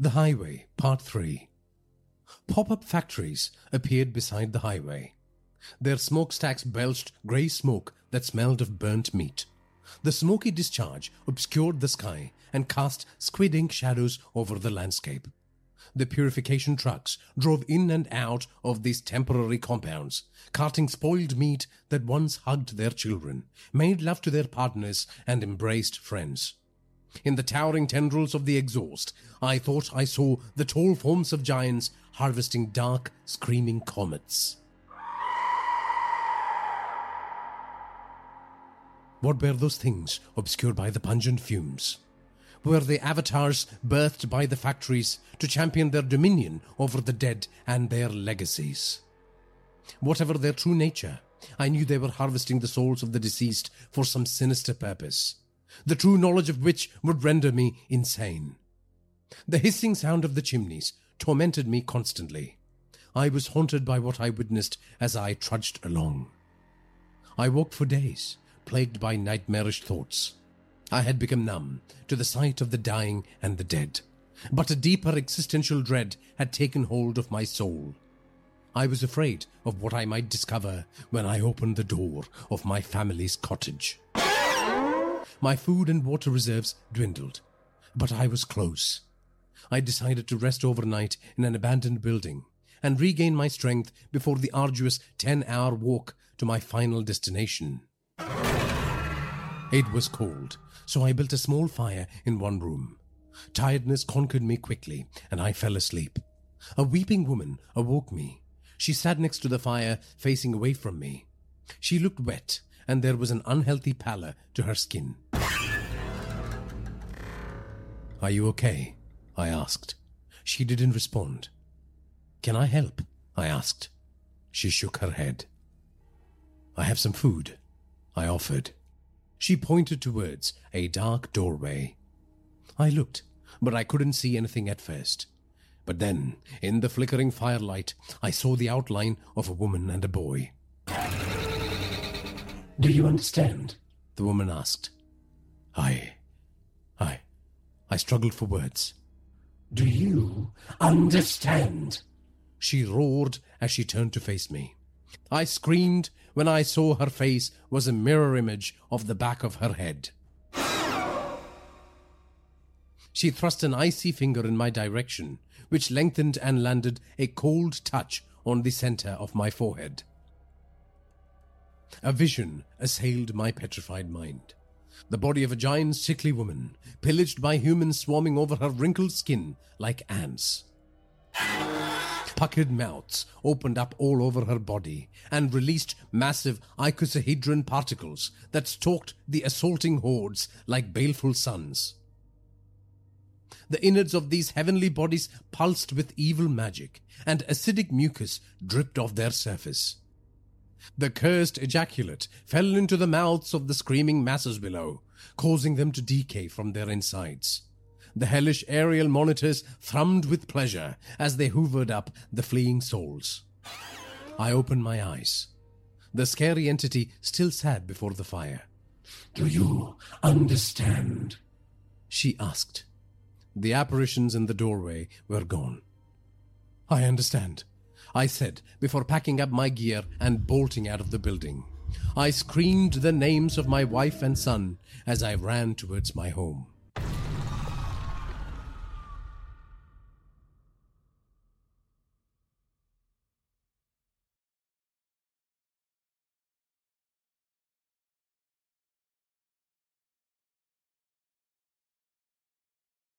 The Highway, Part 3 Pop up factories appeared beside the highway. Their smokestacks belched grey smoke that smelled of burnt meat. The smoky discharge obscured the sky and cast squid ink shadows over the landscape. The purification trucks drove in and out of these temporary compounds, carting spoiled meat that once hugged their children, made love to their partners, and embraced friends. In the towering tendrils of the exhaust, I thought I saw the tall forms of giants harvesting dark, screaming comets. What were those things obscured by the pungent fumes? Were they avatars birthed by the factories to champion their dominion over the dead and their legacies? Whatever their true nature, I knew they were harvesting the souls of the deceased for some sinister purpose, the true knowledge of which would render me insane. The hissing sound of the chimneys tormented me constantly. I was haunted by what I witnessed as I trudged along. I walked for days, plagued by nightmarish thoughts. I had become numb to the sight of the dying and the dead, but a deeper existential dread had taken hold of my soul. I was afraid of what I might discover when I opened the door of my family's cottage. My food and water reserves dwindled, but I was close. I decided to rest overnight in an abandoned building and regain my strength before the arduous 10 hour walk to my final destination. It was cold, so I built a small fire in one room. Tiredness conquered me quickly, and I fell asleep. A weeping woman awoke me. She sat next to the fire, facing away from me. She looked wet, and there was an unhealthy pallor to her skin. Are you okay? I asked. She didn't respond. Can I help? I asked. She shook her head. I have some food, I offered. She pointed towards a dark doorway. I looked, but I couldn't see anything at first. But then, in the flickering firelight, I saw the outline of a woman and a boy. Do you understand? The woman asked. I. I. I struggled for words. Do you understand? She roared as she turned to face me. I screamed when I saw her face was a mirror image of the back of her head. She thrust an icy finger in my direction, which lengthened and landed a cold touch on the center of my forehead. A vision assailed my petrified mind. The body of a giant, sickly woman, pillaged by humans swarming over her wrinkled skin like ants. Puckered mouths opened up all over her body and released massive icosahedron particles that stalked the assaulting hordes like baleful suns. The innards of these heavenly bodies pulsed with evil magic, and acidic mucus dripped off their surface. The cursed ejaculate fell into the mouths of the screaming masses below, causing them to decay from their insides. The hellish aerial monitors thrummed with pleasure as they hoovered up the fleeing souls. I opened my eyes. The scary entity still sat before the fire. Do you understand? She asked. The apparitions in the doorway were gone. I understand, I said before packing up my gear and bolting out of the building. I screamed the names of my wife and son as I ran towards my home.